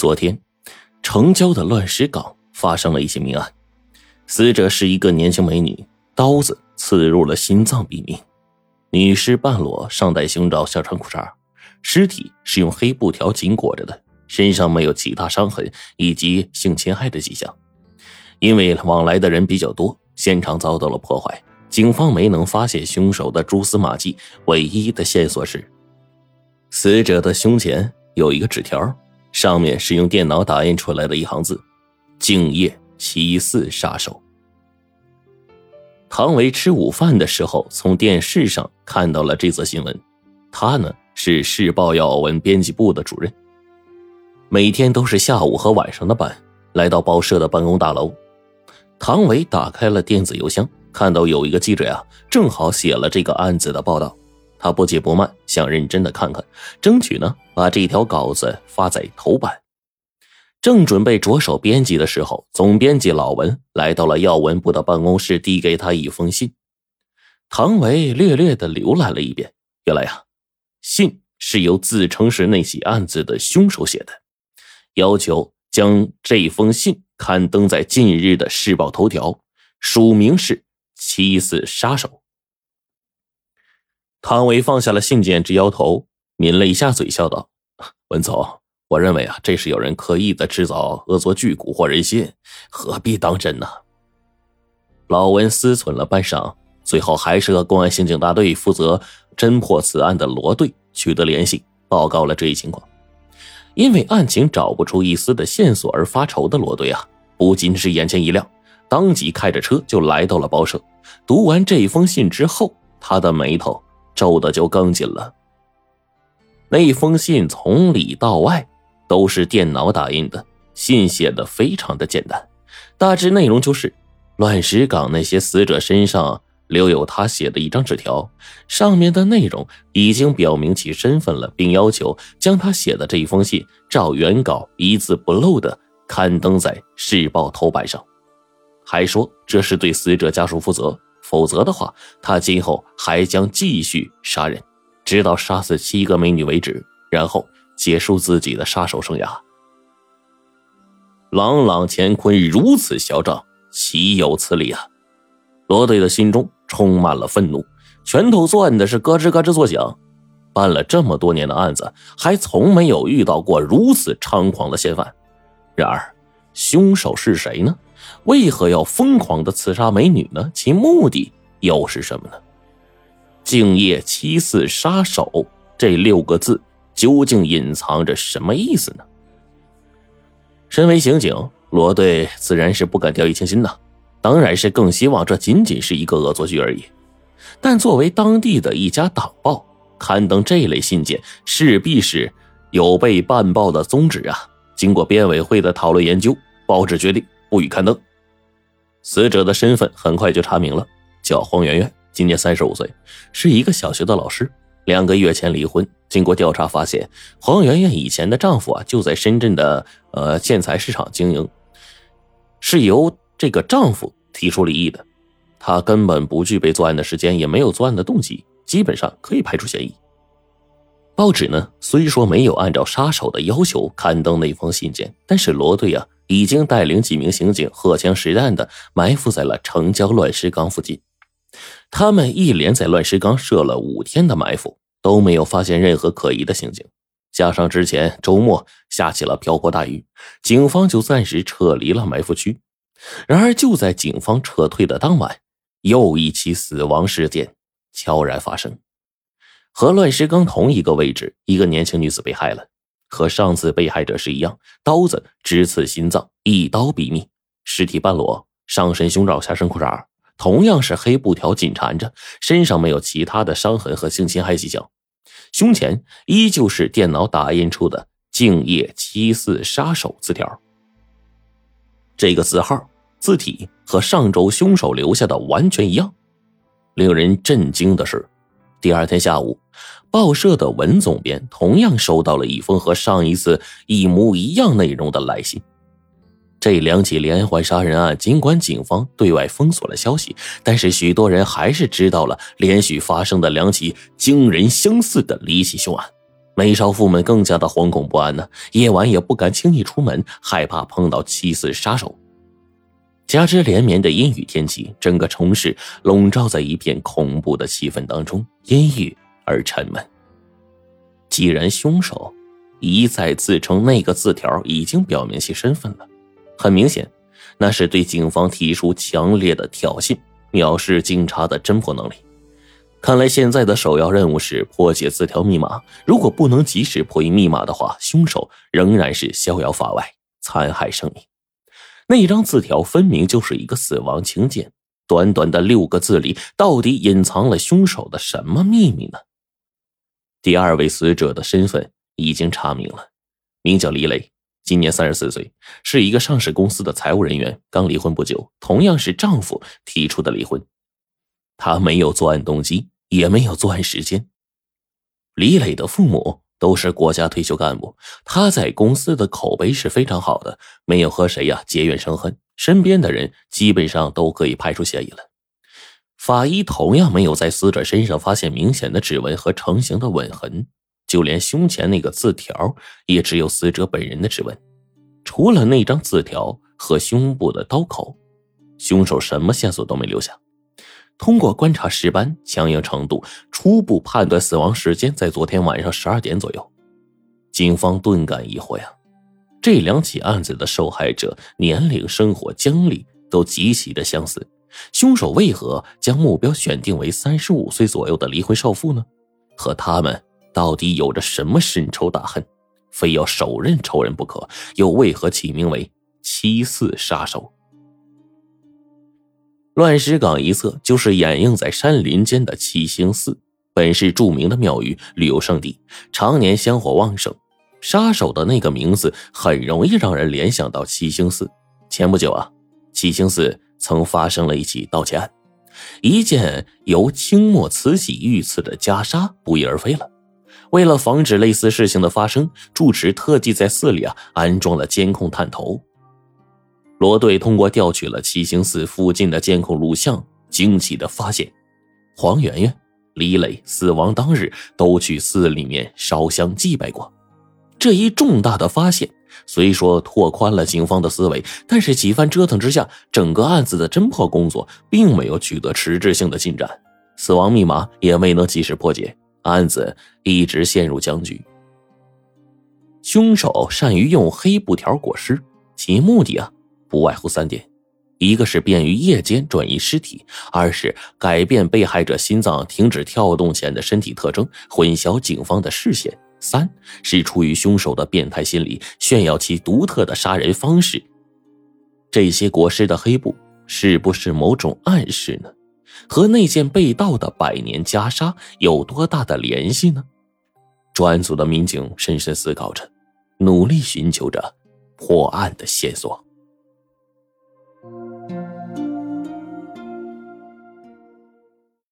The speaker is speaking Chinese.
昨天，城郊的乱石岗发生了一起命案，死者是一个年轻美女，刀子刺入了心脏毙命。女尸半裸，上戴胸罩，下穿裤衩，尸体是用黑布条紧裹着的，身上没有其他伤痕以及性侵害的迹象。因为往来的人比较多，现场遭到了破坏，警方没能发现凶手的蛛丝马迹。唯一的线索是，死者的胸前有一个纸条。上面是用电脑打印出来的一行字：“敬业七四杀手。”唐维吃午饭的时候，从电视上看到了这则新闻。他呢是《市报》要闻编辑部的主任，每天都是下午和晚上的班。来到报社的办公大楼，唐维打开了电子邮箱，看到有一个记者呀，正好写了这个案子的报道。他不急不慢，想认真的看看，争取呢把这条稿子发在头版。正准备着手编辑的时候，总编辑老文来到了要闻部的办公室，递给他一封信。唐维略略的浏览了一遍，原来呀，信是由自称是那起案子的凶手写的，要求将这封信刊登在近日的市报头条，署名是“七四杀手”。唐维放下了信件，直摇头，抿了一下嘴，笑道：“文总，我认为啊，这是有人刻意的制造恶作剧，蛊惑人心，何必当真呢？”老文思忖了半晌，最后还是和公安刑警大队负责侦破此案的罗队取得联系，报告了这一情况。因为案情找不出一丝的线索而发愁的罗队啊，不仅是眼前一亮，当即开着车就来到了报社。读完这一封信之后，他的眉头。皱的就更紧了。那封信从里到外都是电脑打印的，信写的非常的简单，大致内容就是：乱石岗那些死者身上留有他写的一张纸条，上面的内容已经表明其身份了，并要求将他写的这一封信照原稿一字不漏的刊登在市报头版上，还说这是对死者家属负责。否则的话，他今后还将继续杀人，直到杀死七个美女为止，然后结束自己的杀手生涯。朗朗乾坤如此嚣张，岂有此理啊！罗队的心中充满了愤怒，拳头攥的是咯吱咯吱作响。办了这么多年的案子，还从没有遇到过如此猖狂的嫌犯。然而，凶手是谁呢？为何要疯狂的刺杀美女呢？其目的又是什么呢？“敬业七四杀手”这六个字究竟隐藏着什么意思呢？身为刑警，罗队自然是不敢掉以轻心的，当然是更希望这仅仅是一个恶作剧而已。但作为当地的一家党报，刊登这类信件势必是有被办报的宗旨啊！经过编委会的讨论研究，报纸决定不予刊登。死者的身份很快就查明了，叫黄媛媛，今年三十五岁，是一个小学的老师。两个月前离婚。经过调查发现，黄媛媛以前的丈夫啊就在深圳的呃建材市场经营，是由这个丈夫提出离异的。她根本不具备作案的时间，也没有作案的动机，基本上可以排除嫌疑。报纸呢虽说没有按照杀手的要求刊登那封信件，但是罗队啊。已经带领几名刑警荷枪实弹的埋伏在了城郊乱石岗附近。他们一连在乱石岗设了五天的埋伏，都没有发现任何可疑的刑警。加上之前周末下起了瓢泼大雨，警方就暂时撤离了埋伏区。然而，就在警方撤退的当晚，又一起死亡事件悄然发生。和乱石岗同一个位置，一个年轻女子被害了。和上次被害者是一样，刀子直刺心脏，一刀毙命。尸体半裸，上身胸罩，下身裤衩，同样是黑布条紧缠着，身上没有其他的伤痕和性侵害迹象。胸前依旧是电脑打印出的“敬业七四杀手”字条。这个字号字体和上周凶手留下的完全一样。令人震惊的是，第二天下午。报社的文总编同样收到了一封和上一次一模一样内容的来信。这两起连环杀人案，尽管警方对外封锁了消息，但是许多人还是知道了连续发生的两起惊人相似的离奇凶案。美少妇们更加的惶恐不安呢，夜晚也不敢轻易出门，害怕碰到七四杀手。加之连绵的阴雨天气，整个城市笼罩在一片恐怖的气氛当中，阴郁而沉闷。既然凶手一再自称那个字条已经表明其身份了，很明显，那是对警方提出强烈的挑衅，藐视警察的侦破能力。看来现在的首要任务是破解字条密码。如果不能及时破译密码的话，凶手仍然是逍遥法外，残害生命。那张字条分明就是一个死亡请柬，短短的六个字里，到底隐藏了凶手的什么秘密呢？第二位死者的身份已经查明了，名叫李磊，今年三十四岁，是一个上市公司的财务人员，刚离婚不久，同样是丈夫提出的离婚。他没有作案动机，也没有作案时间。李磊的父母都是国家退休干部，他在公司的口碑是非常好的，没有和谁呀结怨生恨，身边的人基本上都可以排除嫌疑了。法医同样没有在死者身上发现明显的指纹和成型的吻痕，就连胸前那个字条也只有死者本人的指纹。除了那张字条和胸部的刀口，凶手什么线索都没留下。通过观察尸斑强硬程度，初步判断死亡时间在昨天晚上十二点左右。警方顿感疑惑呀，这两起案子的受害者年龄、生活经历都极其的相似，凶手为何将目标选定为三十五岁左右的离婚少妇呢？和他们到底有着什么深仇大恨，非要手刃仇人不可？又为何起名为七四杀手？乱石岗一侧就是掩映在山林间的七星寺，本是著名的庙宇、旅游胜地，常年香火旺盛。杀手的那个名字很容易让人联想到七星寺。前不久啊，七星寺曾发生了一起盗窃案，一件由清末慈禧御赐的袈裟不翼而飞了。为了防止类似事情的发生，住持特地在寺里啊安装了监控探头。罗队通过调取了七星寺附近的监控录像，惊奇的发现，黄媛媛、李磊死亡当日都去寺里面烧香祭拜过。这一重大的发现虽说拓宽了警方的思维，但是几番折腾之下，整个案子的侦破工作并没有取得实质性的进展，死亡密码也未能及时破解，案子一直陷入僵局。凶手善于用黑布条裹尸，其目的啊。不外乎三点：一个是便于夜间转移尸体；二是改变被害者心脏停止跳动前的身体特征，混淆警方的视线；三是出于凶手的变态心理，炫耀其独特的杀人方式。这些裹尸的黑布是不是某种暗示呢？和那件被盗的百年袈裟有多大的联系呢？专案组的民警深深思考着，努力寻求着破案的线索。